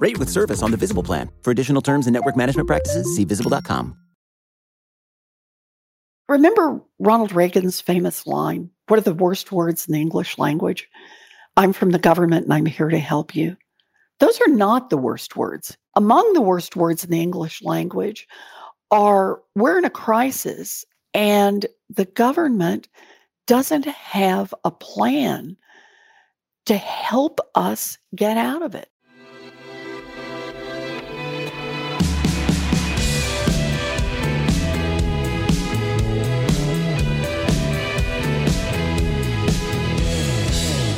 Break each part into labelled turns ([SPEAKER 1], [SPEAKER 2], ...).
[SPEAKER 1] Rate with service on the Visible plan. For additional terms and network management practices, see visible.com.
[SPEAKER 2] Remember Ronald Reagan's famous line What are the worst words in the English language? I'm from the government and I'm here to help you. Those are not the worst words. Among the worst words in the English language are we're in a crisis and the government doesn't have a plan to help us get out of it.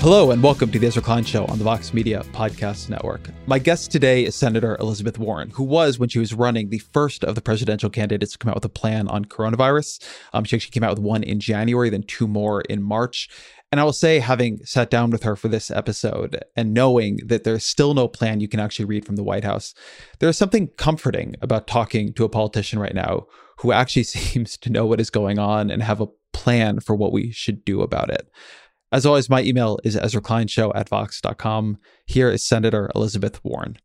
[SPEAKER 3] Hello, and welcome to the Ezra Klein Show on the Vox Media Podcast Network. My guest today is Senator Elizabeth Warren, who was, when she was running, the first of the presidential candidates to come out with a plan on coronavirus. Um, she actually came out with one in January, then two more in March. And I will say, having sat down with her for this episode and knowing that there's still no plan you can actually read from the White House, there is something comforting about talking to a politician right now who actually seems to know what is going on and have a plan for what we should do about it. As always, my email is EzraKleinShow at Vox.com. Here is Senator Elizabeth Warren.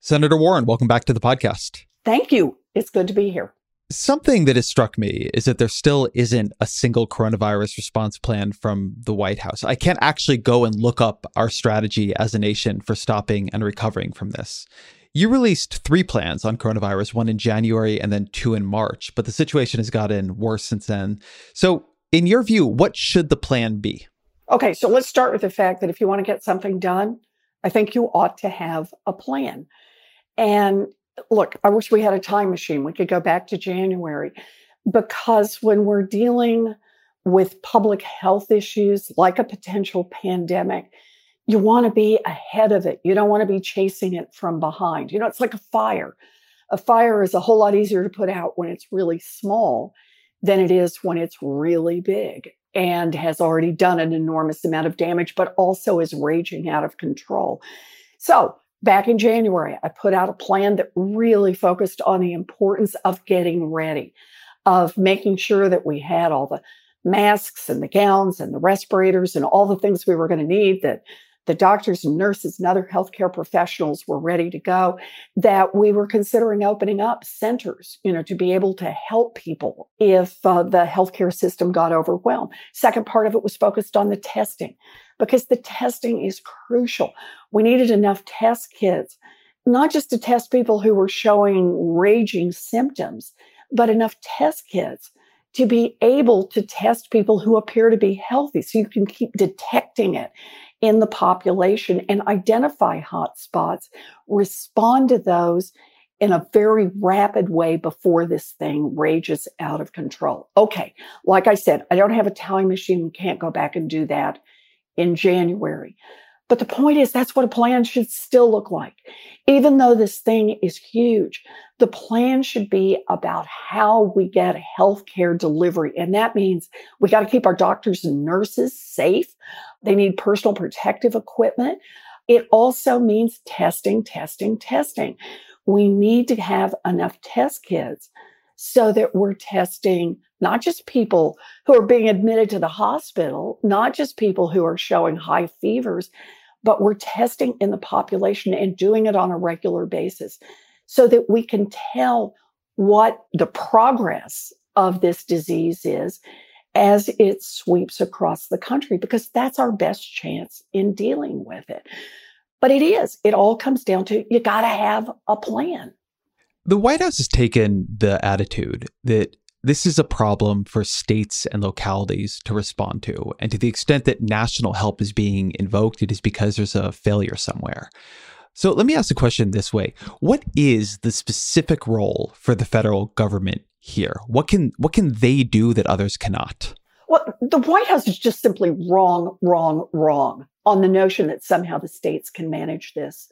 [SPEAKER 3] Senator Warren, welcome back to the podcast.
[SPEAKER 2] Thank you. It's good to be here.
[SPEAKER 3] Something that has struck me is that there still isn't a single coronavirus response plan from the White House. I can't actually go and look up our strategy as a nation for stopping and recovering from this. You released three plans on coronavirus, one in January and then two in March, but the situation has gotten worse since then. So, in your view, what should the plan be?
[SPEAKER 2] Okay, so let's start with the fact that if you want to get something done, I think you ought to have a plan. And look, I wish we had a time machine. We could go back to January because when we're dealing with public health issues like a potential pandemic, you want to be ahead of it. You don't want to be chasing it from behind. You know, it's like a fire. A fire is a whole lot easier to put out when it's really small than it is when it's really big and has already done an enormous amount of damage, but also is raging out of control. So, back in January, I put out a plan that really focused on the importance of getting ready, of making sure that we had all the masks and the gowns and the respirators and all the things we were going to need that the doctors and nurses and other healthcare professionals were ready to go, that we were considering opening up centers, you know, to be able to help people if uh, the healthcare system got overwhelmed. Second part of it was focused on the testing because the testing is crucial. We needed enough test kits, not just to test people who were showing raging symptoms, but enough test kits to be able to test people who appear to be healthy so you can keep detecting it in the population and identify hotspots, respond to those in a very rapid way before this thing rages out of control. Okay, like I said, I don't have a time machine. Can't go back and do that in January. But the point is, that's what a plan should still look like. Even though this thing is huge, the plan should be about how we get healthcare delivery. And that means we got to keep our doctors and nurses safe. They need personal protective equipment. It also means testing, testing, testing. We need to have enough test kits so that we're testing not just people who are being admitted to the hospital, not just people who are showing high fevers, but we're testing in the population and doing it on a regular basis so that we can tell what the progress of this disease is as it sweeps across the country, because that's our best chance in dealing with it. But it is. It all comes down to you got to have a plan.
[SPEAKER 3] The White House has taken the attitude that this is a problem for states and localities to respond to. And to the extent that national help is being invoked, it is because there's a failure somewhere. So let me ask the question this way What is the specific role for the federal government here? What can what can they do that others cannot?
[SPEAKER 2] Well, the White House is just simply wrong, wrong, wrong on the notion that somehow the states can manage this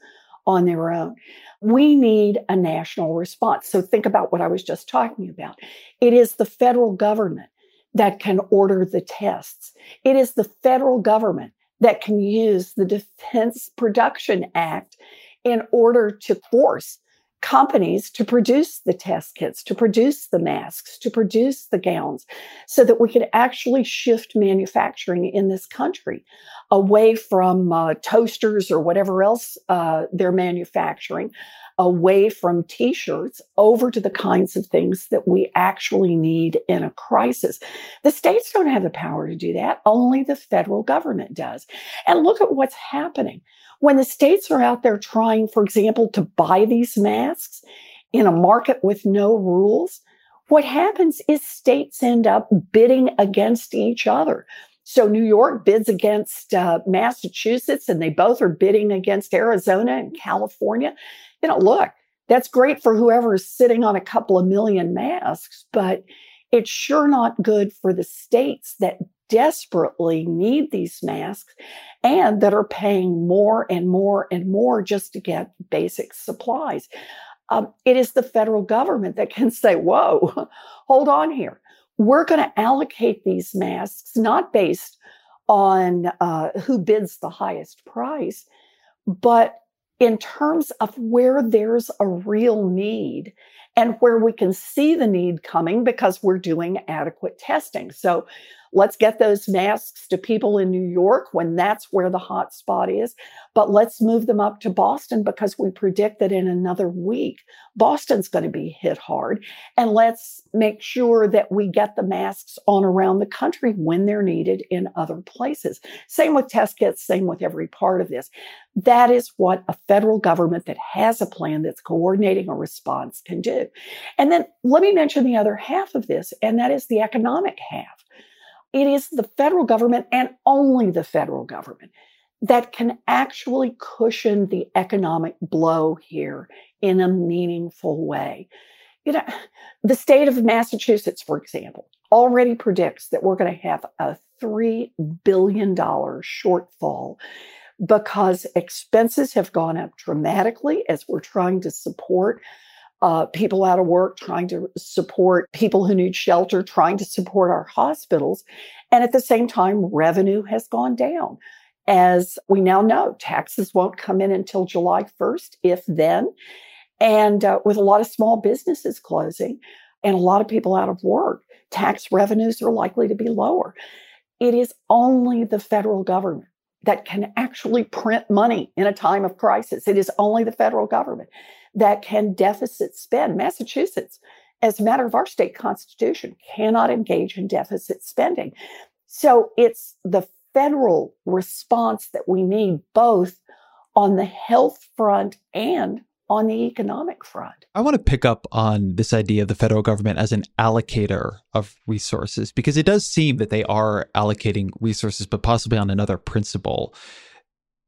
[SPEAKER 2] on their own. We need a national response. So think about what I was just talking about. It is the federal government that can order the tests. It is the federal government that can use the Defense Production Act in order to force companies to produce the test kits, to produce the masks, to produce the gowns, so that we could actually shift manufacturing in this country away from uh, toasters or whatever else uh, they're manufacturing, away from t shirts over to the kinds of things that we actually need in a crisis. The states don't have the power to do that, only the federal government does. And look at what's happening. When the states are out there trying, for example, to buy these masks in a market with no rules, what happens is states end up bidding against each other. So New York bids against uh, Massachusetts, and they both are bidding against Arizona and California. You know, look, that's great for whoever is sitting on a couple of million masks, but it's sure not good for the states that desperately need these masks and that are paying more and more and more just to get basic supplies. Um, it is the federal government that can say, whoa, hold on here. We're going to allocate these masks not based on uh, who bids the highest price, but in terms of where there's a real need and where we can see the need coming because we're doing adequate testing. So Let's get those masks to people in New York when that's where the hot spot is. But let's move them up to Boston because we predict that in another week, Boston's going to be hit hard. And let's make sure that we get the masks on around the country when they're needed in other places. Same with test kits, same with every part of this. That is what a federal government that has a plan that's coordinating a response can do. And then let me mention the other half of this, and that is the economic half. It is the federal government and only the federal government that can actually cushion the economic blow here in a meaningful way. You know, the state of Massachusetts, for example, already predicts that we're going to have a $3 billion shortfall because expenses have gone up dramatically as we're trying to support uh, people out of work, trying to support people who need shelter, trying to support our hospitals. And at the same time, revenue has gone down. As we now know, taxes won't come in until July 1st, if then. And uh, with a lot of small businesses closing and a lot of people out of work, tax revenues are likely to be lower. It is only the federal government that can actually print money in a time of crisis. It is only the federal government that can deficit spend. Massachusetts, as a matter of our state constitution, cannot engage in deficit spending. So it's the federal response that we need both on the health front and on the economic front.
[SPEAKER 3] I want to pick up on this idea of the federal government as an allocator of resources because it does seem that they are allocating resources, but possibly on another principle.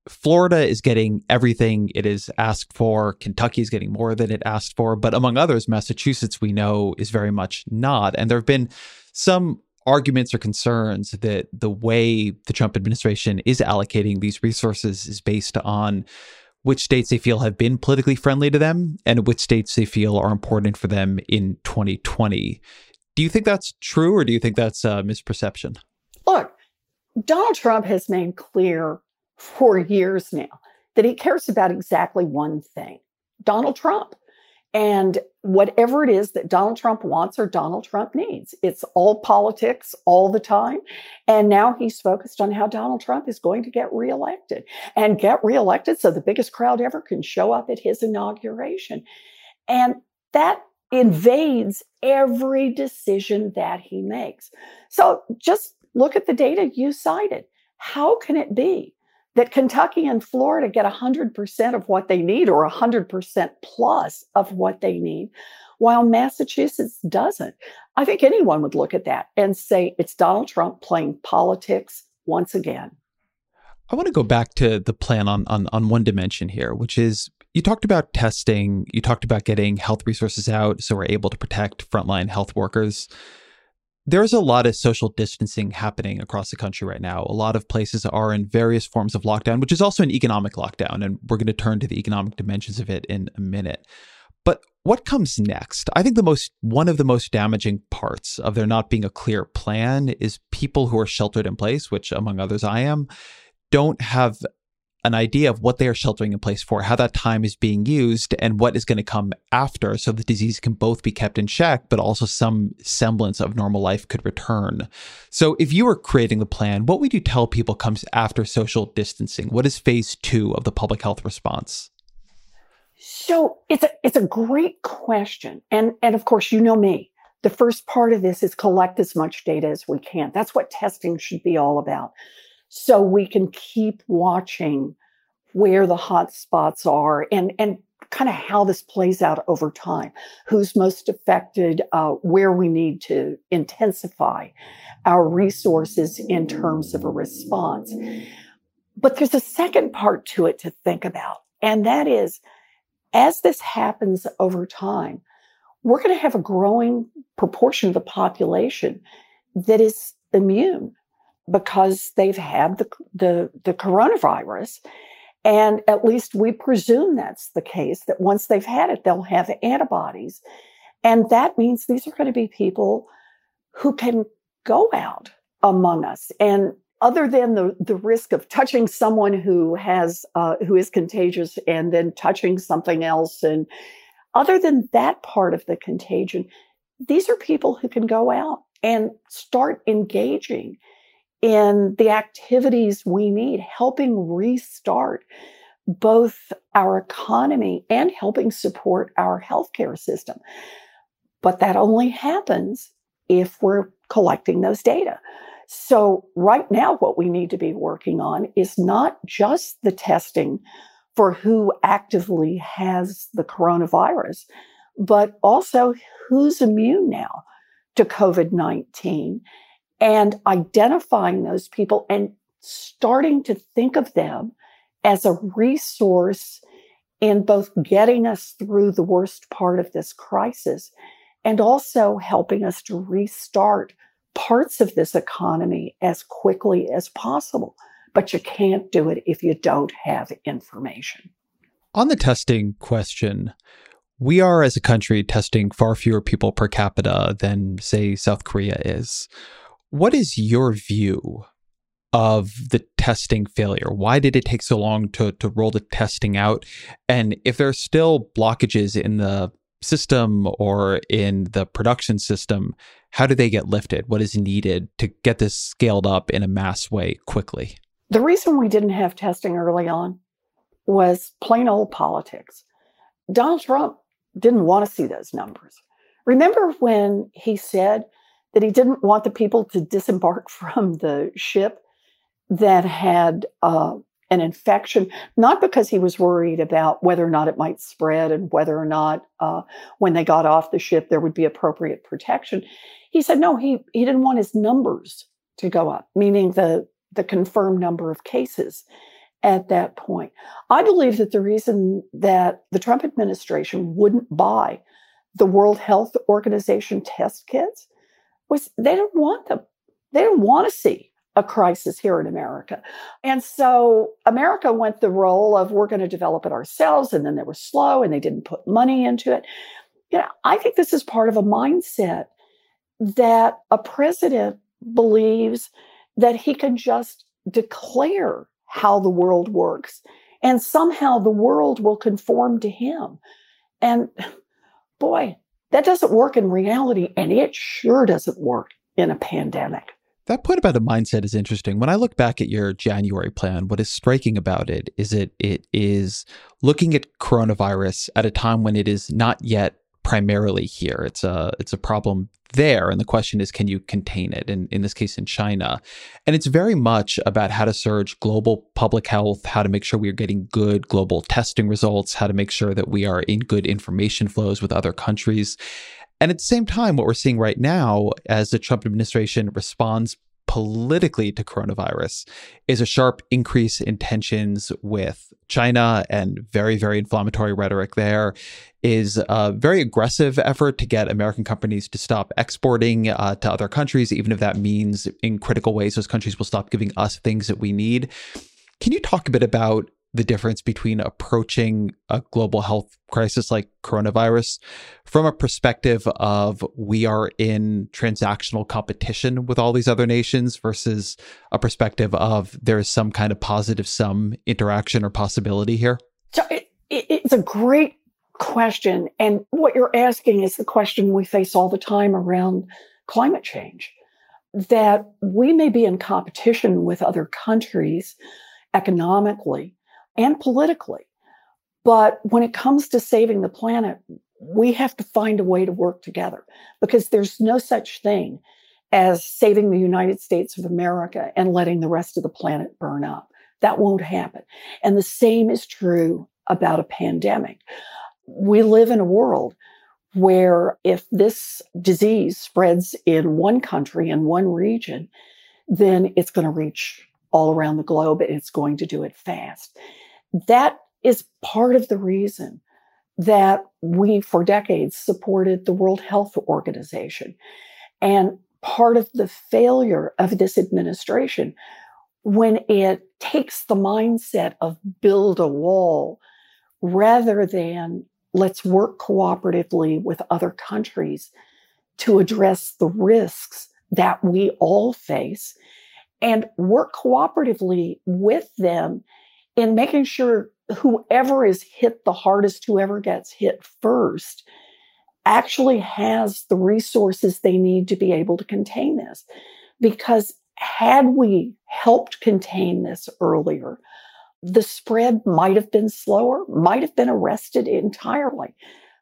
[SPEAKER 3] Florida is getting everything it is asked for. Kentucky is getting more than it asked for. But among others, Massachusetts, we know, is very much not. And there have been some arguments or concerns that the way the Trump administration is allocating these resources is based on which states they feel have been politically friendly to them and which states they feel are important for them in 2020. Do you think that's true or do you think that's a misperception?
[SPEAKER 2] Look, Donald Trump has made clear for years now that he cares about exactly one thing Donald Trump. And whatever it is that Donald Trump wants or Donald Trump needs, it's all politics all the time. And now he's focused on how Donald Trump is going to get reelected and get reelected so the biggest crowd ever can show up at his inauguration. And that invades every decision that he makes. So just look at the data you cited. How can it be that Kentucky and Florida get 100% of what they need or 100% plus of what they need, while Massachusetts doesn't. I think anyone would look at that and say it's Donald Trump playing politics once again.
[SPEAKER 3] I want to go back to the plan on, on on one dimension here, which is you talked about testing, you talked about getting health resources out so we're able to protect frontline health workers. There's a lot of social distancing happening across the country right now. A lot of places are in various forms of lockdown, which is also an economic lockdown. And we're going to turn to the economic dimensions of it in a minute. But what comes next? I think the most one of the most damaging parts of there not being a clear plan is people who are sheltered in place, which among others I am, don't have an idea of what they are sheltering in place for, how that time is being used, and what is going to come after so the disease can both be kept in check, but also some semblance of normal life could return. So, if you were creating the plan, what would you tell people comes after social distancing? What is phase two of the public health response?
[SPEAKER 2] So it's a it's a great question. And and of course, you know me. The first part of this is collect as much data as we can. That's what testing should be all about so we can keep watching where the hot spots are and and kind of how this plays out over time. Who's most affected uh, where we need to intensify our resources in terms of a response. But there's a second part to it to think about and that is as this happens over time we're going to have a growing proportion of the population that is immune because they've had the, the, the coronavirus. And at least we presume that's the case, that once they've had it, they'll have antibodies. And that means these are going to be people who can go out among us. And other than the, the risk of touching someone who has uh, who is contagious and then touching something else, and other than that part of the contagion, these are people who can go out and start engaging in the activities we need, helping restart both our economy and helping support our healthcare system. But that only happens if we're collecting those data. So, right now, what we need to be working on is not just the testing for who actively has the coronavirus, but also who's immune now to COVID 19 and identifying those people and starting to think of them as a resource in both getting us through the worst part of this crisis and also helping us to restart parts of this economy as quickly as possible. But you can't do it if you don't have information.
[SPEAKER 3] On the testing question, we are as a country testing far fewer people per capita than, say, South Korea is. What is your view of the testing failure? Why did it take so long to, to roll the testing out? And if there are still blockages in the system or in the production system, how do they get lifted? What is needed to get this scaled up in a mass way quickly?
[SPEAKER 2] The reason we didn't have testing early on was plain old politics. Donald Trump didn't want to see those numbers. Remember when he said that he didn't want the people to disembark from the ship that had uh, an infection, not because he was worried about whether or not it might spread and whether or not uh, when they got off the ship there would be appropriate protection. He said no, he, he didn't want his numbers to go up, meaning the, the confirmed number of cases at that point. I believe that the reason that the Trump administration wouldn't buy the World Health Organization test kits was they don't want them. They don't want to see a crisis here in America. And so America went the role of we're going to develop it ourselves. And then they were slow and they didn't put money into it. You know, I think this is part of a mindset that a president believes that he can just declare how the world works and somehow the world will conform to him. And boy, that doesn't work in reality, and it sure doesn't work in a pandemic.
[SPEAKER 3] That point about the mindset is interesting. When I look back at your January plan, what is striking about it is it it is looking at coronavirus at a time when it is not yet primarily here. It's a it's a problem there. And the question is, can you contain it? And in this case, in China. And it's very much about how to surge global public health, how to make sure we are getting good global testing results, how to make sure that we are in good information flows with other countries. And at the same time, what we're seeing right now as the Trump administration responds politically to coronavirus is a sharp increase in tensions with China and very, very inflammatory rhetoric there. Is a very aggressive effort to get American companies to stop exporting uh, to other countries, even if that means in critical ways those countries will stop giving us things that we need. Can you talk a bit about the difference between approaching a global health crisis like coronavirus from a perspective of we are in transactional competition with all these other nations versus a perspective of there is some kind of positive sum interaction or possibility here?
[SPEAKER 2] So it, it, it's a great question. And what you're asking is the question we face all the time around climate change that we may be in competition with other countries economically and politically. But when it comes to saving the planet, we have to find a way to work together because there's no such thing as saving the United States of America and letting the rest of the planet burn up. That won't happen. And the same is true about a pandemic. We live in a world where if this disease spreads in one country, in one region, then it's going to reach all around the globe and it's going to do it fast that is part of the reason that we, for decades, supported the World Health Organization. And part of the failure of this administration, when it takes the mindset of build a wall rather than let's work cooperatively with other countries to address the risks that we all face and work cooperatively with them in making sure whoever is hit the hardest, whoever gets hit first, actually has the resources they need to be able to contain this. Because had we helped contain this earlier, the spread might have been slower, might have been arrested entirely.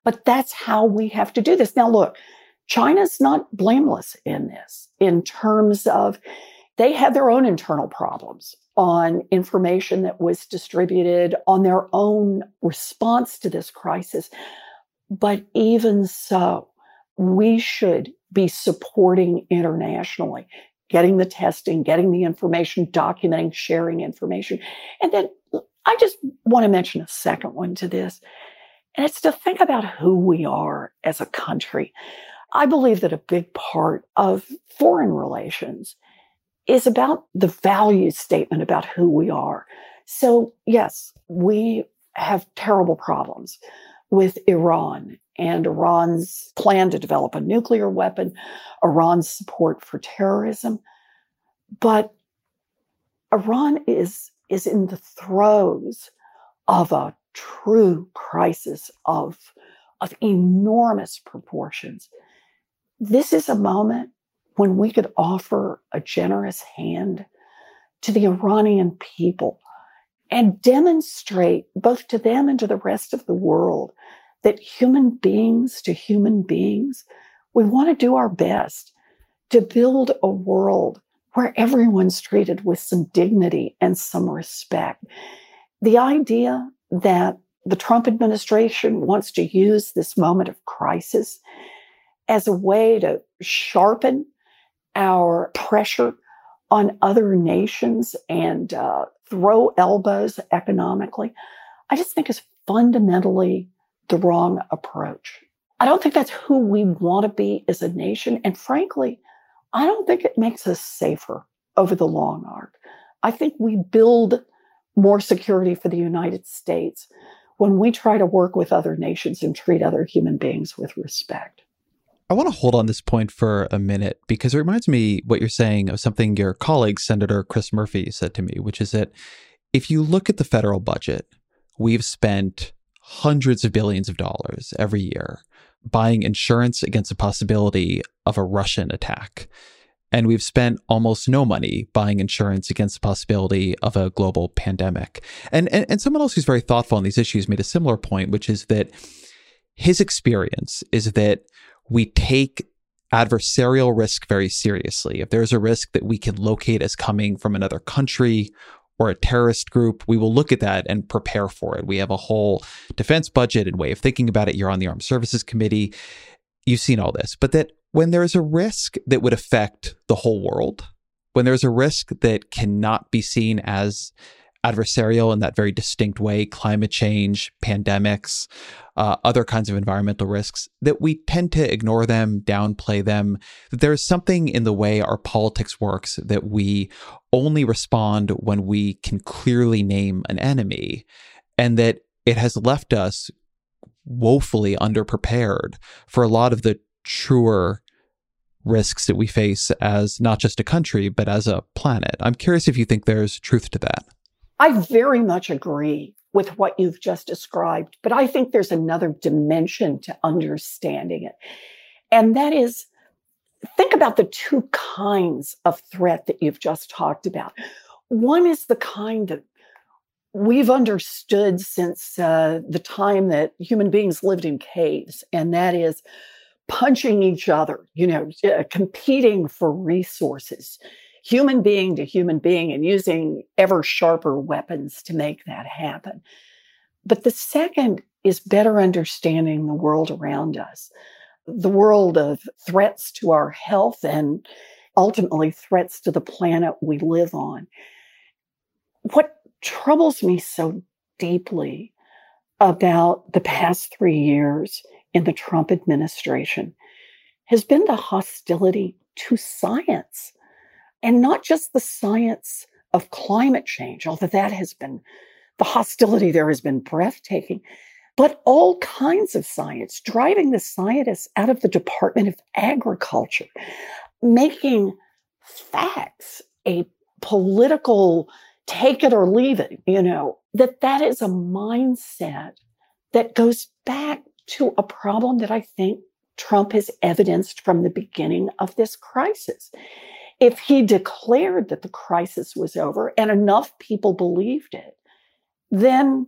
[SPEAKER 2] But that's how we have to do this. Now, look, China's not blameless in this in terms of they had their own internal problems on information that was distributed, on their own response to this crisis. But even so, we should be supporting internationally, getting the testing, getting the information, documenting, sharing information. And then I just want to mention a second one to this, and it's to think about who we are as a country. I believe that a big part of foreign relations is about the value statement about who we are. So, yes, we have terrible problems with Iran and Iran's plan to develop a nuclear weapon, Iran's support for terrorism. But Iran is, is in the throes of a true crisis of, of enormous proportions. This is a moment when we could offer a generous hand to the Iranian people and demonstrate both to them and to the rest of the world that human beings to human beings, we want to do our best to build a world where everyone's treated with some dignity and some respect. The idea that the Trump administration wants to use this moment of crisis as a way to sharpen our pressure on other nations and uh, throw elbows economically, I just think is fundamentally the wrong approach. I don't think that's who we want to be as a nation. And frankly, I don't think it makes us safer over the long arc. I think we build more security for the United States when we try to work with other nations and treat other human beings with respect.
[SPEAKER 3] I want to hold on this point for a minute because it reminds me what you're saying of something your colleague, Senator Chris Murphy, said to me, which is that if you look at the federal budget, we've spent hundreds of billions of dollars every year buying insurance against the possibility of a Russian attack. And we've spent almost no money buying insurance against the possibility of a global pandemic. And, and, and someone else who's very thoughtful on these issues made a similar point, which is that his experience is that we take adversarial risk very seriously. If there's a risk that we can locate as coming from another country or a terrorist group, we will look at that and prepare for it. We have a whole defense budget and way of thinking about it. You're on the Armed Services Committee. You've seen all this. But that when there's a risk that would affect the whole world, when there's a risk that cannot be seen as adversarial in that very distinct way climate change, pandemics, uh, other kinds of environmental risks that we tend to ignore them, downplay them. That There's something in the way our politics works that we only respond when we can clearly name an enemy, and that it has left us woefully underprepared for a lot of the truer risks that we face as not just a country, but as a planet. I'm curious if you think there's truth to that.
[SPEAKER 2] I very much agree with what you've just described, but I think there's another dimension to understanding it. And that is think about the two kinds of threat that you've just talked about. One is the kind that we've understood since uh, the time that human beings lived in caves, and that is punching each other, you know, uh, competing for resources, human being to human being, and using ever sharper weapons to make that happen. But the second is better understanding the world around us, the world of threats to our health and ultimately threats to the planet we live on. What troubles me so deeply about the past three years in the Trump administration has been the hostility to science and not just the science of climate change, although that has been the hostility there has been breathtaking, but all kinds of science, driving the scientists out of the Department of Agriculture, making facts a political take it or leave it, you know, that that is a mindset that goes back to a problem that I think Trump has evidenced from the beginning of this crisis. If he declared that the crisis was over and enough people believed it, then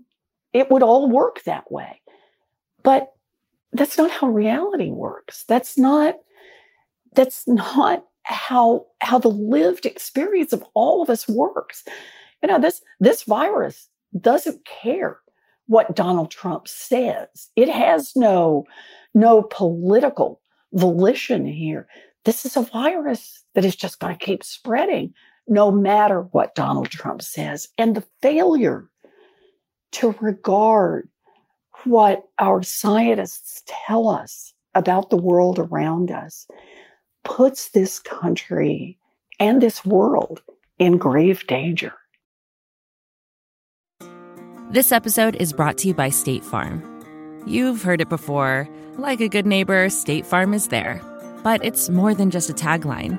[SPEAKER 2] it would all work that way. But that's not how reality works. That's not that's not how how the lived experience of all of us works. You know, this this virus doesn't care what Donald Trump says. It has no no political volition here. This is a virus that is just going to keep spreading no matter what Donald Trump says. And the failure to regard what our scientists tell us about the world around us puts this country and this world in grave danger.
[SPEAKER 4] This episode is brought to you by State Farm. You've heard it before. Like a good neighbor, State Farm is there. But it's more than just a tagline,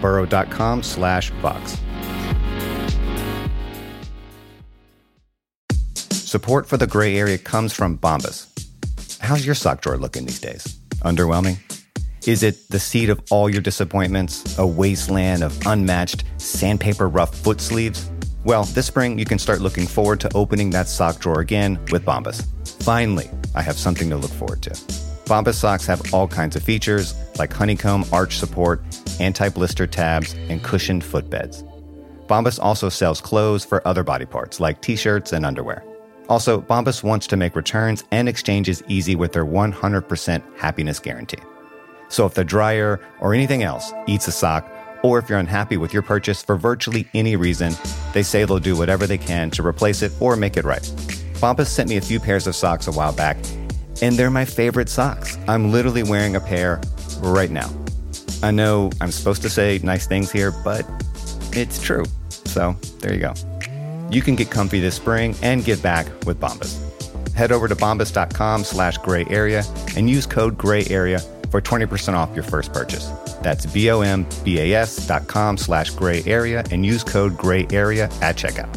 [SPEAKER 5] burrow.com slash vox. Support for the gray area comes from Bombas. How's your sock drawer looking these days? Underwhelming? Is it the seat of all your disappointments, a wasteland of unmatched, sandpaper rough foot sleeves? Well, this spring you can start looking forward to opening that sock drawer again with Bombas. Finally, I have something to look forward to. Bombas socks have all kinds of features like honeycomb arch support, anti blister tabs, and cushioned footbeds. Bombas also sells clothes for other body parts like t shirts and underwear. Also, Bombas wants to make returns and exchanges easy with their 100% happiness guarantee. So if the dryer or anything else eats a sock, or if you're unhappy with your purchase for virtually any reason, they say they'll do whatever they can to replace it or make it right. Bombas sent me a few pairs of socks a while back, and they're my favorite socks. I'm literally wearing a pair right now. I know I'm supposed to say nice things here, but it's true. So there you go. You can get comfy this spring and give back with Bombas. Head over to bombas.com slash gray area and use code gray area for 20% off your first purchase. That's B-O-M-B-A-S dot com slash gray area and use code gray area at checkout.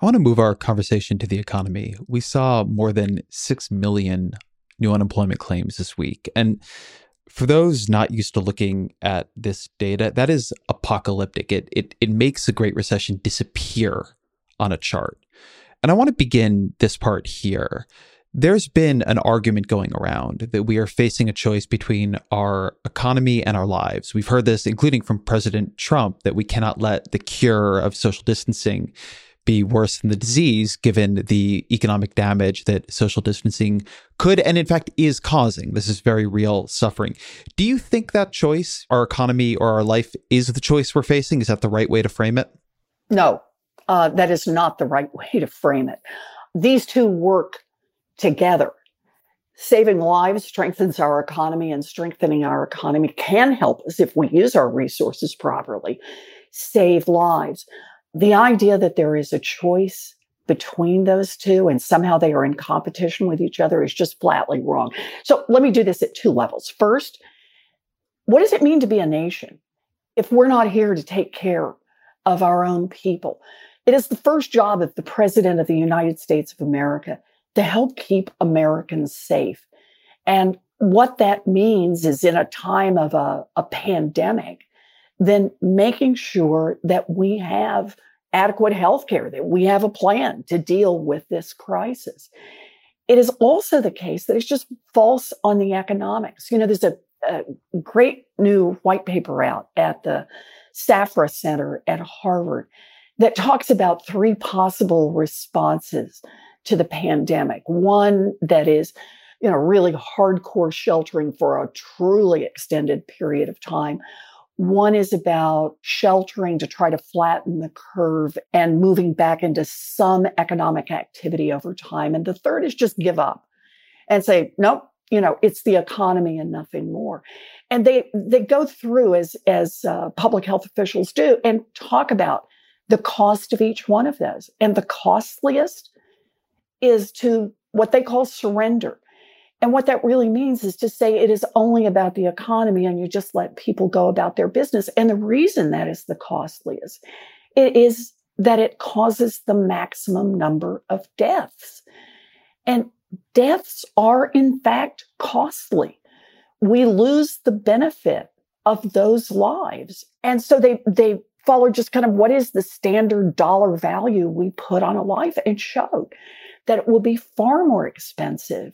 [SPEAKER 3] I want to move our conversation to the economy. We saw more than 6 million new unemployment claims this week. And for those not used to looking at this data, that is apocalyptic. It, it, it makes the Great Recession disappear on a chart. And I want to begin this part here. There's been an argument going around that we are facing a choice between our economy and our lives. We've heard this, including from President Trump, that we cannot let the cure of social distancing be worse than the disease, given the economic damage that social distancing could and, in fact, is causing. This is very real suffering. Do you think that choice, our economy or our life, is the choice we're facing? Is that the right way to frame it?
[SPEAKER 2] No, uh, that is not the right way to frame it. These two work together. Saving lives strengthens our economy, and strengthening our economy can help us if we use our resources properly. Save lives the idea that there is a choice between those two and somehow they are in competition with each other is just flatly wrong. So let me do this at two levels. First, what does it mean to be a nation if we're not here to take care of our own people? It is the first job of the President of the United States of America to help keep Americans safe. And what that means is in a time of a, a pandemic, then making sure that we have adequate health care, that we have a plan to deal with this crisis. It is also the case that it's just false on the economics. You know, there's a, a great new white paper out at the Safra Center at Harvard that talks about three possible responses to the pandemic. One that is, you know, really hardcore sheltering for a truly extended period of time. One is about sheltering to try to flatten the curve and moving back into some economic activity over time. And the third is just give up and say, nope, you know, it's the economy and nothing more. And they they go through as as uh, public health officials do and talk about the cost of each one of those. And the costliest is to what they call surrender. And what that really means is to say it is only about the economy and you just let people go about their business. And the reason that is the costliest it is that it causes the maximum number of deaths. And deaths are in fact costly. We lose the benefit of those lives. And so they, they follow just kind of what is the standard dollar value we put on a life and showed that it will be far more expensive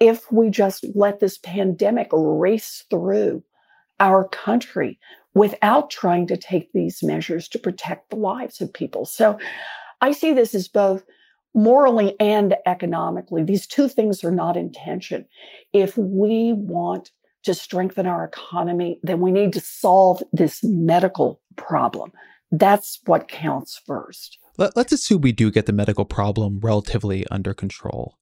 [SPEAKER 2] if we just let this pandemic race through our country without trying to take these measures to protect the lives of people. So I see this as both morally and economically. These two things are not in tension. If we want to strengthen our economy, then we need to solve this medical problem. That's what counts first.
[SPEAKER 3] Let, us assume we do get the medical problem relatively under control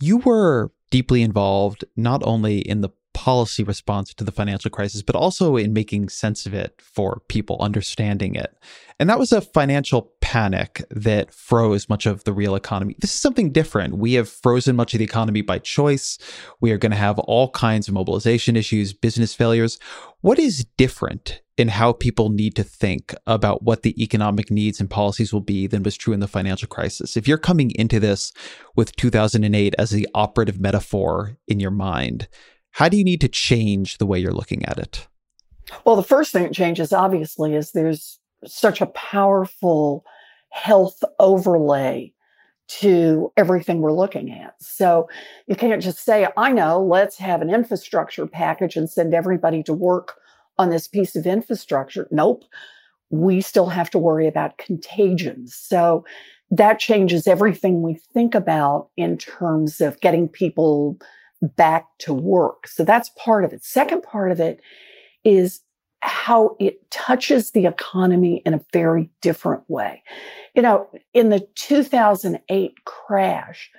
[SPEAKER 3] You were deeply involved not only in the policy response to the financial crisis, but also in making sense of it for people, understanding it. And that was a financial panic that froze much of the real economy. This is something different. We have frozen much of the economy by choice. We are going to have all kinds of mobilization issues, business failures. What is different in how people need to think about what the economic needs and policies will be than was true in the financial crisis? If you're coming into this with 2008 as the operative metaphor in your mind, how do you need to change the way you're looking at it?
[SPEAKER 2] Well, the first thing that changes, obviously, is there's such a powerful health overlay to everything we're looking at. So you can't just say, I know, let's have an infrastructure package and send everybody to work on this piece of infrastructure. Nope. We still have to worry about contagions. So that changes everything we think about in terms of getting people back to work. So that's part of it. Second part of it is how it touches the economy in a very different way. You know, in the 2008 crash,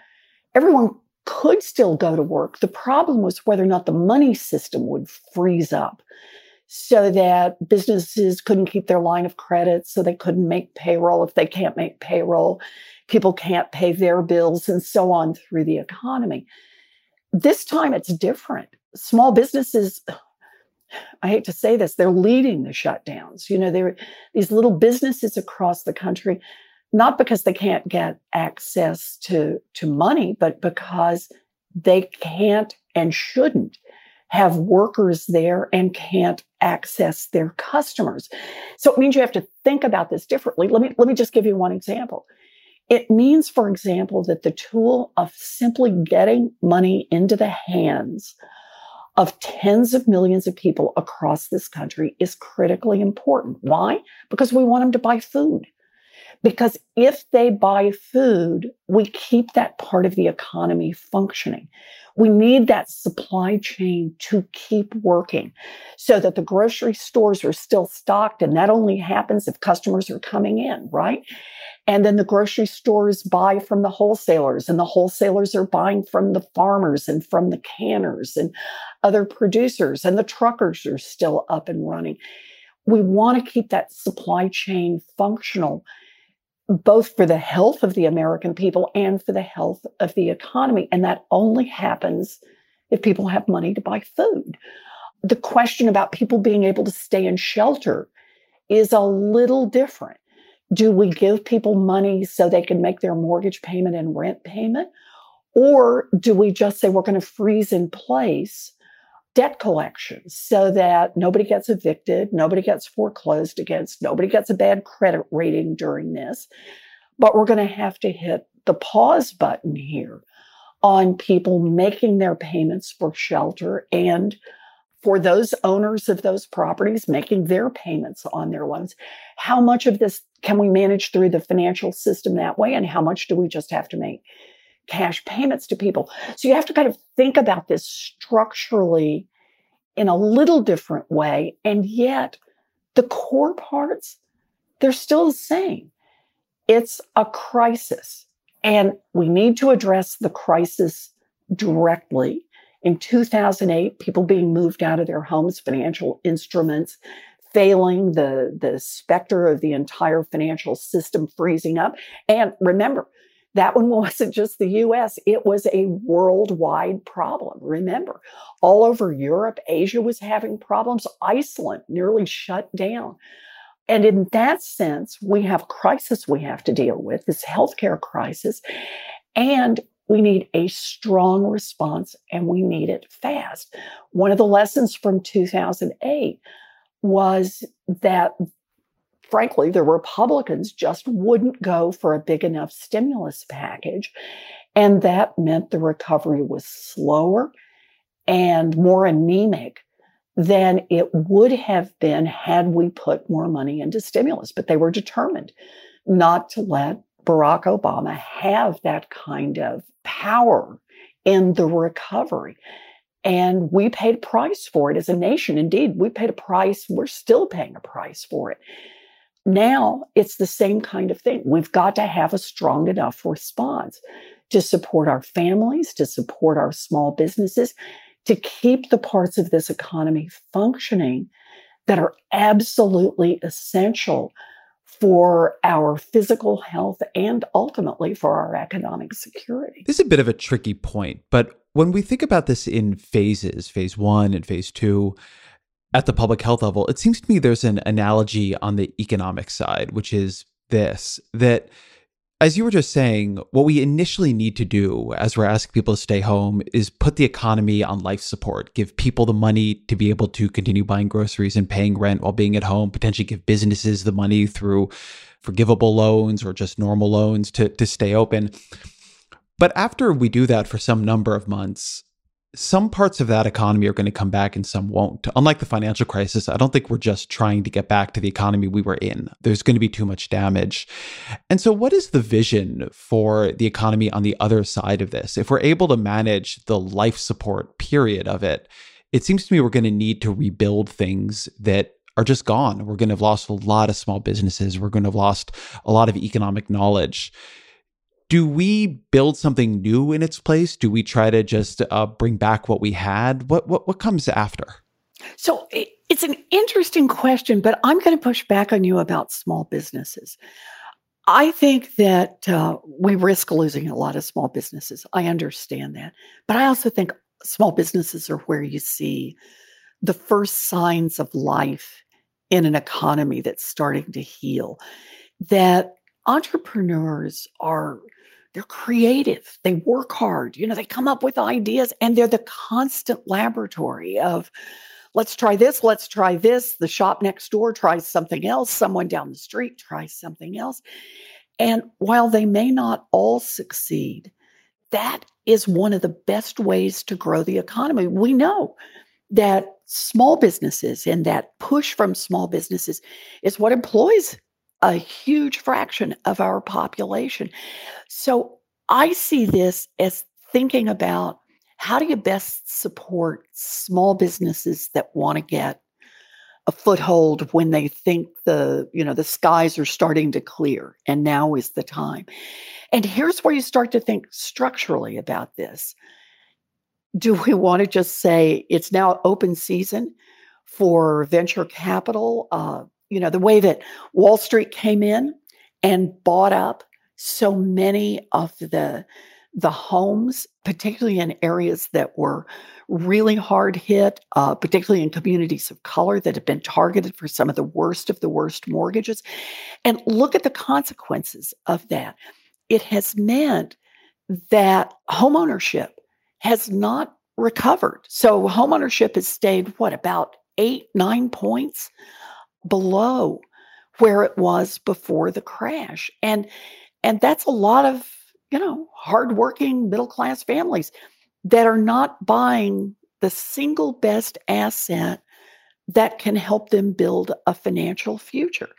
[SPEAKER 2] everyone could still go to work. The problem was whether or not the money system would freeze up so that businesses couldn't keep their line of credit, so they couldn't make payroll. If they can't make payroll, people can't pay their bills, and so on through the economy. This time it's different. Small businesses, I hate to say this, they're leading the shutdowns. You know, they're these little businesses across the country, not because they can't get access to, to money, but because they can't and shouldn't have workers there and can't access their customers. So it means you have to think about this differently. Let me, let me just give you one example. It means, for example, that the tool of simply getting money into the hands of tens of millions of people across this country is critically important. Why? Because we want them to buy food. Because if they buy food, we keep that part of the economy functioning. We need that supply chain to keep working so that the grocery stores are still stocked. And that only happens if customers are coming in, right? And then the grocery stores buy from the wholesalers, and the wholesalers are buying from the farmers and from the canners and other producers, and the truckers are still up and running. We want to keep that supply chain functional both for the health of the American people and for the health of the economy. And that only happens if people have money to buy food. The question about people being able to stay in shelter is a little different. Do we give people money so they can make their mortgage payment and rent payment? Or do we just say we're going to freeze in place debt collection so that nobody gets evicted, nobody gets foreclosed against, nobody gets a bad credit rating during this. But we're going to have to hit the pause button here on people making their payments for shelter and for those owners of those properties making their payments on their loans. How much of this can we manage through the financial system that way? And how much do we just have to make cash payments to people. So you have to kind of think about this structurally in a little different way. And yet the core parts, they're still the same. It's a crisis and we need to address the crisis directly. In 2008, people being moved out of their homes, financial instruments failing, the, the specter of the entire financial system freezing up. And remember, that one wasn't just the US, it was a worldwide problem. Remember, all over Europe, Asia was having problems. Iceland nearly shut down. And in that sense, we have crisis we have to deal with, this healthcare crisis. And we need a strong response and we need it fast. One of the lessons from 2008 was that frankly, the Republicans just wouldn't go for a big enough stimulus package. And that meant the recovery was slower and more anemic than it would have been had we put more money into stimulus. But they were determined not to let Barack Obama have that kind of power in the recovery. And we paid a price for it as a nation. Indeed, we paid a price. We're still paying a price for it. Now it's the same kind of thing. We've got to have a strong enough response to support our families, to support our small businesses, to keep the parts of this economy functioning that are absolutely essential for our physical health and ultimately for our economic security.
[SPEAKER 3] This is a bit of a tricky point, but when we think about this in phases, phase one and phase two, at the public health level, it seems to me there's an analogy on the economic side, which is this that as you were just saying, what we initially need to do as we're asking people to stay home is put the economy on life support, give people the money to be able to continue buying groceries and paying rent while being at home, potentially give businesses the money through forgivable loans or just normal loans to, to stay open. But after we do that for some number of months, some parts of that economy are going to come back and some won't. Unlike the financial crisis, I don't think we're just trying to get back to the economy we were in. There's going to be too much damage. And so, what is the vision for the economy on the other side of this? If we're able to manage the life support period of it, it seems to me we're going to need to rebuild things that are just gone. We're going to have lost a lot of small businesses. We're going to have lost a lot of economic knowledge do we build something new in its place? Do we try to just uh, bring back what we had? What what what comes after?
[SPEAKER 2] So it's an interesting question, but I'm going to push back on you about small businesses. I think that uh, we risk losing a lot of small businesses. I understand that, but I also think small businesses are where you see the first signs of life in an economy that's starting to heal. That entrepreneurs are they're creative. They work hard. You know, they come up with ideas and they're the constant laboratory of let's try this, let's try this. The shop next door tries something else. Someone down the street tries something else. And while they may not all succeed, that is one of the best ways to grow the economy. We know that small businesses and that push from small businesses is what employs a huge fraction of our population. So I see this as thinking about how do you best support small businesses that want to get a foothold when they think the you know the skies are starting to clear and now is the time and here's where you start to think structurally about this do we want to just say it's now open season for venture capital uh, you know, the way that Wall Street came in and bought up so many of the the homes, particularly in areas that were really hard hit, uh, particularly in communities of color that have been targeted for some of the worst of the worst mortgages. And look at the consequences of that. It has meant that homeownership has not recovered. So homeownership has stayed, what, about eight, nine points below where it was before the crash. And and that's a lot of, you know, hardworking middle class families that are not buying the single best asset that can help them build a financial future.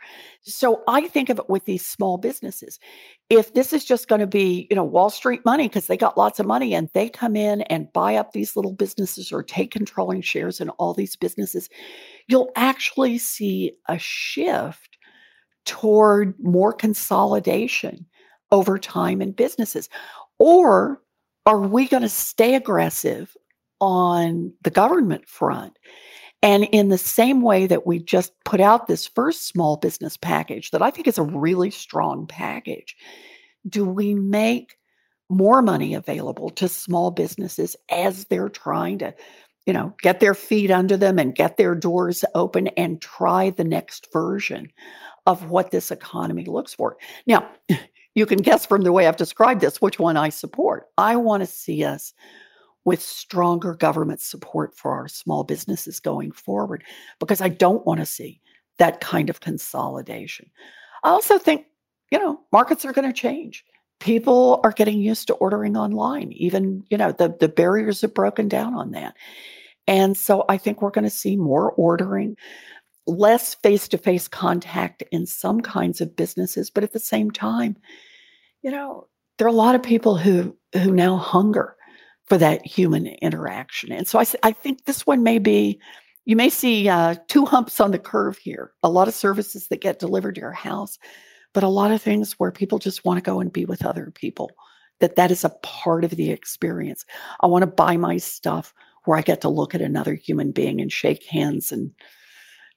[SPEAKER 2] So I think of it with these small businesses. If this is just going to be, you know, Wall Street money because they got lots of money and they come in and buy up these little businesses or take controlling shares in all these businesses, you'll actually see a shift toward more consolidation over time in businesses. Or are we going to stay aggressive on the government front? And in the same way that we just put out this first small business package that I think is a really strong package, do we make more money available to small businesses as they're trying to, you know, get their feet under them and get their doors open and try the next version of what this economy looks for. Now, you can guess from the way I've described this which one I support. I want to see us with stronger government support for our small businesses going forward because I don't want to see that kind of consolidation. I also think, you know, markets are going to change. People are getting used to ordering online. Even, you know, the, the barriers have broken down on that. And so I think we're going to see more ordering, less face to face contact in some kinds of businesses. But at the same time, you know, there are a lot of people who who now hunger for that human interaction. And so I, I think this one may be, you may see uh, two humps on the curve here a lot of services that get delivered to your house, but a lot of things where people just want to go and be with other people that that is a part of the experience. I want to buy my stuff where I get to look at another human being and shake hands and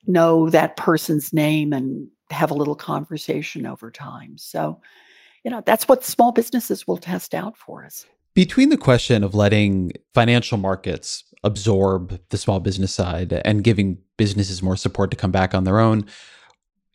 [SPEAKER 2] know that person's name and have a little conversation over time. So, you know, that's what small businesses will test out for us.
[SPEAKER 3] Between the question of letting financial markets absorb the small business side and giving businesses more support to come back on their own,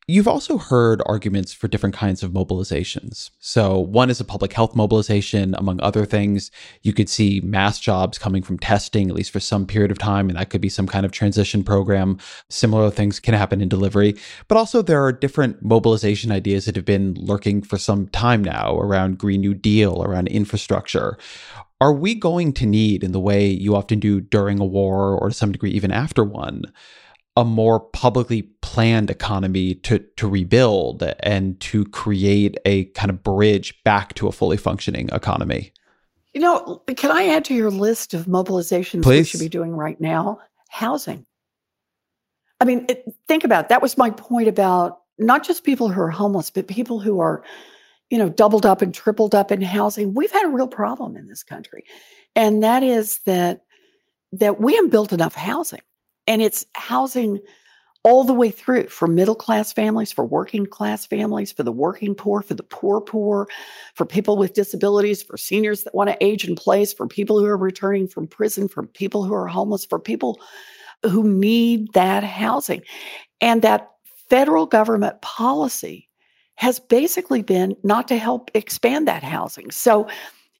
[SPEAKER 3] You've also heard arguments for different kinds of mobilizations. So, one is a public health mobilization, among other things. You could see mass jobs coming from testing, at least for some period of time, and that could be some kind of transition program. Similar things can happen in delivery. But also, there are different mobilization ideas that have been lurking for some time now around Green New Deal, around infrastructure. Are we going to need, in the way you often do during a war or to some degree even after one, a more publicly planned economy to to rebuild and to create a kind of bridge back to a fully functioning economy.
[SPEAKER 2] You know, can I add to your list of mobilizations
[SPEAKER 3] Please.
[SPEAKER 2] we should be doing right now? Housing. I mean, it, think about it. that was my point about not just people who are homeless, but people who are, you know, doubled up and tripled up in housing. We've had a real problem in this country, and that is that that we haven't built enough housing and it's housing all the way through for middle class families, for working class families, for the working poor, for the poor poor, for people with disabilities, for seniors that want to age in place, for people who are returning from prison, for people who are homeless, for people who need that housing. And that federal government policy has basically been not to help expand that housing. So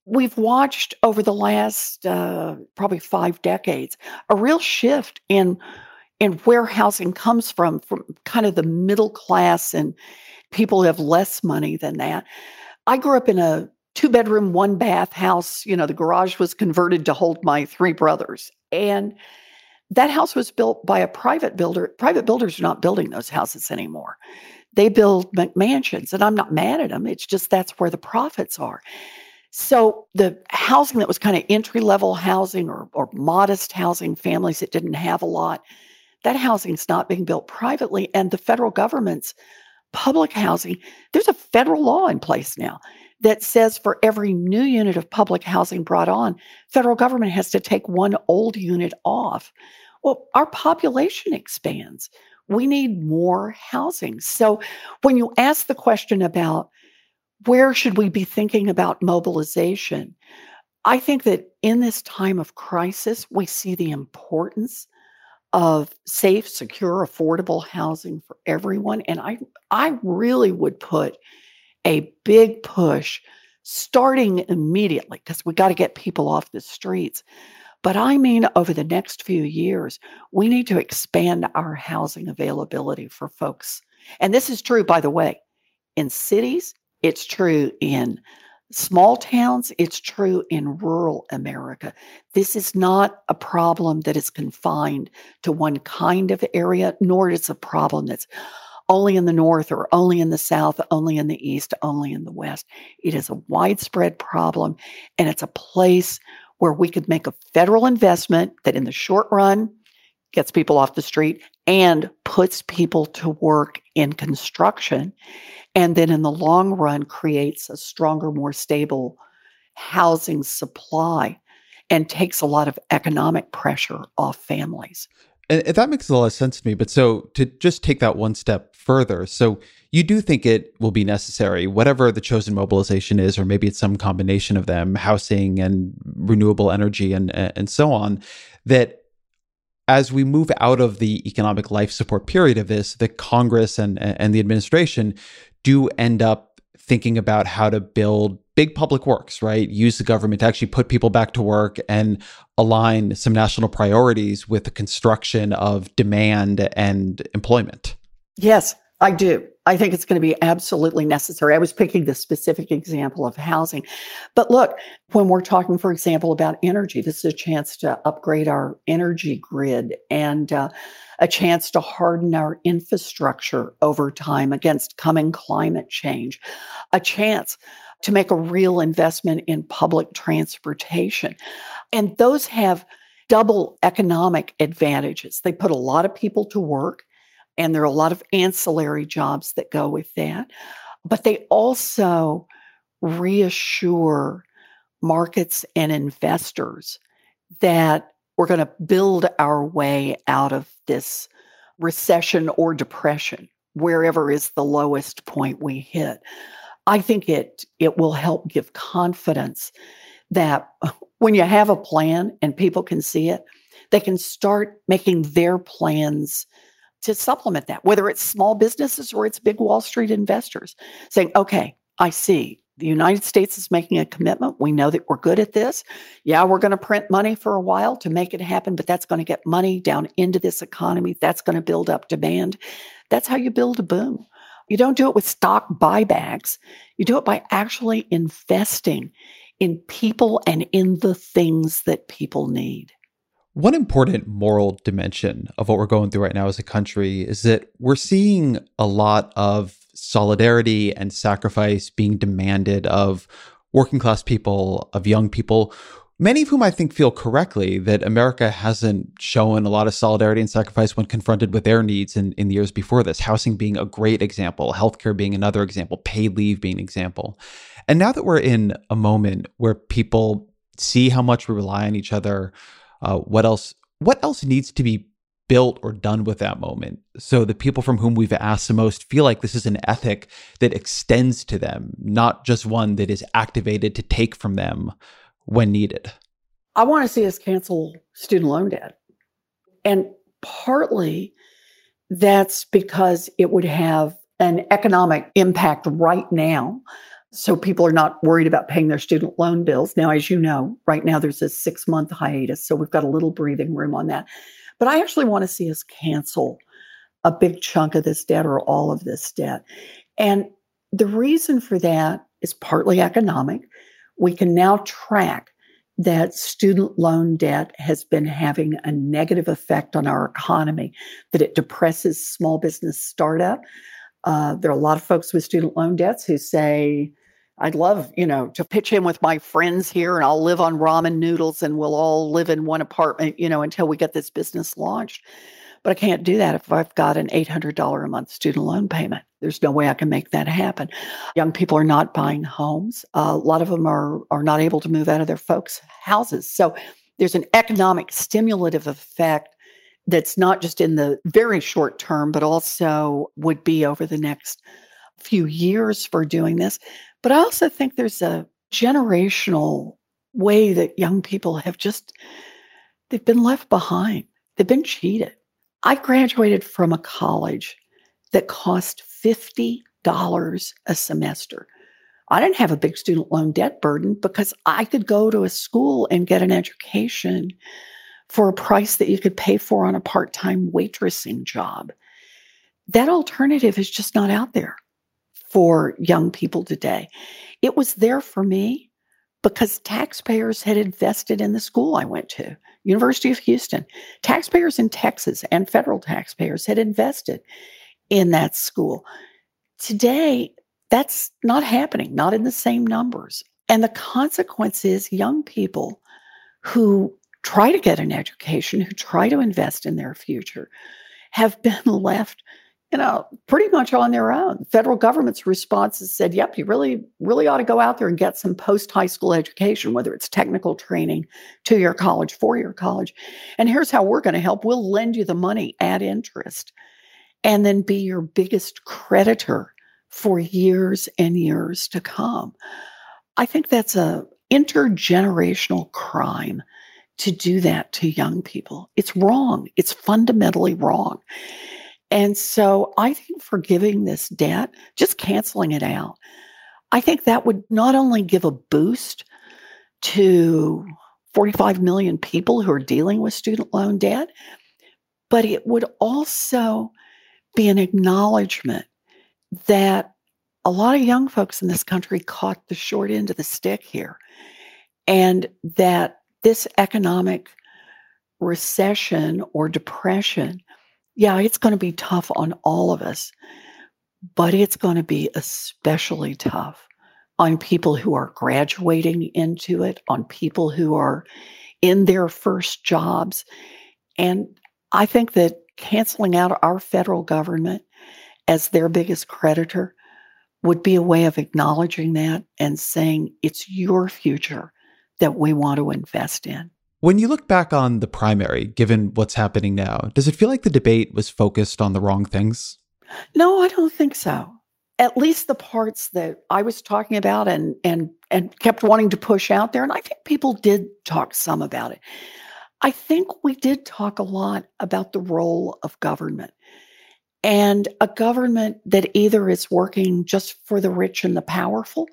[SPEAKER 2] we've watched over the last uh, probably five decades a real shift in in where housing comes from from kind of the middle class and people who have less money than that. I grew up in a two bedroom one bath house you know the garage was converted to hold my three brothers and that house was built by a private builder private builders are not building those houses anymore. They build mansions and i'm not mad at them it's just that's where the profits are so the housing that was kind of entry level housing or, or modest housing, families that didn't have a lot, that housing is not being built privately. And the federal government's public housing, there's a federal law in place now that says for every new unit of public housing brought on, federal government has to take one old unit off. Well, our population expands. We need more housing. So when you ask the question about where should we be thinking about mobilization? I think that in this time of crisis, we see the importance of safe, secure, affordable housing for everyone. And I, I really would put a big push starting immediately because we got to get people off the streets. But I mean, over the next few years, we need to expand our housing availability for folks. And this is true, by the way, in cities it's true in small towns, it's true in rural America. This is not a problem that is confined to one kind of area, nor is it a problem that's only in the north or only in the south, only in the east, only in the west. It is a widespread problem, and it's a place where we could make a federal investment that in the short run gets people off the street and puts people to work in construction and then in the long run creates a stronger more stable housing supply and takes a lot of economic pressure off families.
[SPEAKER 3] And that makes a lot of sense to me but so to just take that one step further so you do think it will be necessary whatever the chosen mobilization is or maybe it's some combination of them housing and renewable energy and and so on that as we move out of the economic life support period of this, the Congress and, and the administration do end up thinking about how to build big public works, right? Use the government to actually put people back to work and align some national priorities with the construction of demand and employment.
[SPEAKER 2] Yes, I do. I think it's going to be absolutely necessary. I was picking the specific example of housing. But look, when we're talking, for example, about energy, this is a chance to upgrade our energy grid and uh, a chance to harden our infrastructure over time against coming climate change, a chance to make a real investment in public transportation. And those have double economic advantages. They put a lot of people to work and there are a lot of ancillary jobs that go with that. But they also reassure markets and investors that we're going to build our way out of this recession or depression, wherever is the lowest point we hit. I think it it will help give confidence that when you have a plan and people can see it, they can start making their plans to supplement that, whether it's small businesses or it's big Wall Street investors saying, okay, I see the United States is making a commitment. We know that we're good at this. Yeah, we're going to print money for a while to make it happen, but that's going to get money down into this economy. That's going to build up demand. That's how you build a boom. You don't do it with stock buybacks. You do it by actually investing in people and in the things that people need.
[SPEAKER 3] One important moral dimension of what we're going through right now as a country is that we're seeing a lot of solidarity and sacrifice being demanded of working class people, of young people, many of whom I think feel correctly that America hasn't shown a lot of solidarity and sacrifice when confronted with their needs in, in the years before this. Housing being a great example, healthcare being another example, paid leave being an example. And now that we're in a moment where people see how much we rely on each other, uh, what else what else needs to be built or done with that moment? So the people from whom we've asked the most feel like this is an ethic that extends to them not just one that is activated to take from them when needed.
[SPEAKER 2] I want to see us cancel student loan debt. And partly that's because it would have an economic impact right now so people are not worried about paying their student loan bills. Now, as you know, right now there's a six month hiatus. So we've got a little breathing room on that. But I actually want to see us cancel a big chunk of this debt or all of this debt. And the reason for that is partly economic. We can now track that student loan debt has been having a negative effect on our economy, that it depresses small business startup. Uh, there are a lot of folks with student loan debts who say, I'd love, you know, to pitch in with my friends here and I'll live on ramen noodles and we'll all live in one apartment, you know, until we get this business launched. But I can't do that if I've got an $800 a month student loan payment. There's no way I can make that happen. Young people are not buying homes. Uh, a lot of them are, are not able to move out of their folks' houses. So there's an economic stimulative effect that's not just in the very short term, but also would be over the next few years for doing this. But I also think there's a generational way that young people have just they've been left behind. They've been cheated. I graduated from a college that cost $50 a semester. I didn't have a big student loan debt burden because I could go to a school and get an education for a price that you could pay for on a part time waitressing job. That alternative is just not out there for young people today. It was there for me because taxpayers had invested in the school I went to, University of Houston. Taxpayers in Texas and federal taxpayers had invested in that school. Today, that's not happening, not in the same numbers. And the consequence is young people who try to get an education, who try to invest in their future, have been left you know, pretty much on their own. federal government's response has said, yep, you really, really ought to go out there and get some post high school education, whether it's technical training, two year college, four year college. And here's how we're going to help we'll lend you the money at interest and then be your biggest creditor for years and years to come. I think that's a intergenerational crime to do that to young people. It's wrong. It's fundamentally wrong. And so I think forgiving this debt, just canceling it out, I think that would not only give a boost to 45 million people who are dealing with student loan debt, but it would also be an acknowledgement that a lot of young folks in this country caught the short end of the stick here, and that this economic recession or depression yeah, it's going to be tough on all of us, but it's going to be especially tough on people who are graduating into it, on people who are in their first jobs. And I think that canceling out our federal government as their biggest creditor would be a way of acknowledging that and saying it's your future that we want to invest in.
[SPEAKER 3] When you look back on the primary, given what's happening now, does it feel like the debate was focused on the wrong things?
[SPEAKER 2] No, I don't think so. At least the parts that I was talking about and and and kept wanting to push out there and I think people did talk some about it. I think we did talk a lot about the role of government and a government that either is working just for the rich and the powerful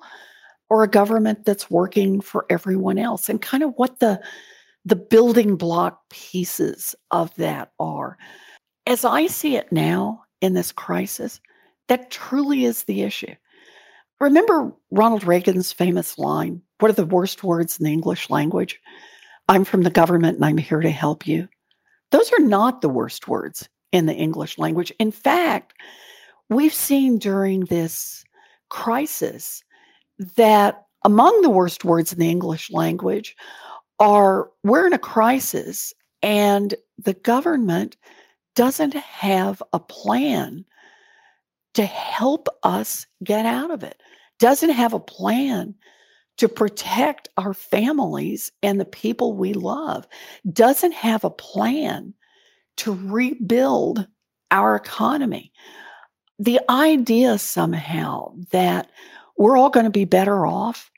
[SPEAKER 2] or a government that's working for everyone else and kind of what the the building block pieces of that are. As I see it now in this crisis, that truly is the issue. Remember Ronald Reagan's famous line What are the worst words in the English language? I'm from the government and I'm here to help you. Those are not the worst words in the English language. In fact, we've seen during this crisis that among the worst words in the English language are we're in a crisis and the government doesn't have a plan to help us get out of it, doesn't have a plan to protect our families and the people we love, doesn't have a plan to rebuild our economy. The idea somehow that we're all going to be better off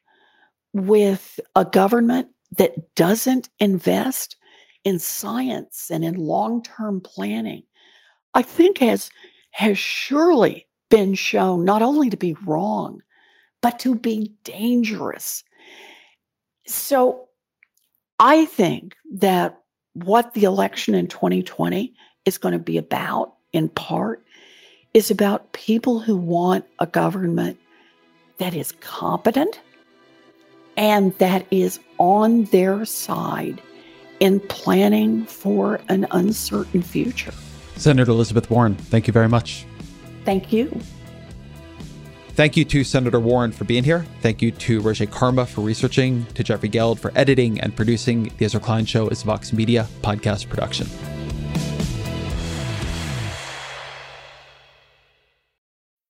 [SPEAKER 2] with a government that doesn't invest in science and in long-term planning, I think has has surely been shown not only to be wrong, but to be dangerous. So I think that what the election in 2020 is going to be about, in part, is about people who want a government that is competent and that is on their side in planning for an uncertain future.
[SPEAKER 3] Senator Elizabeth Warren, thank you very much.
[SPEAKER 2] Thank you.
[SPEAKER 3] Thank you to Senator Warren for being here. Thank you to Roge Karma for researching, to Jeffrey Geld for editing and producing. The Ezra Klein Show is Vox Media podcast production.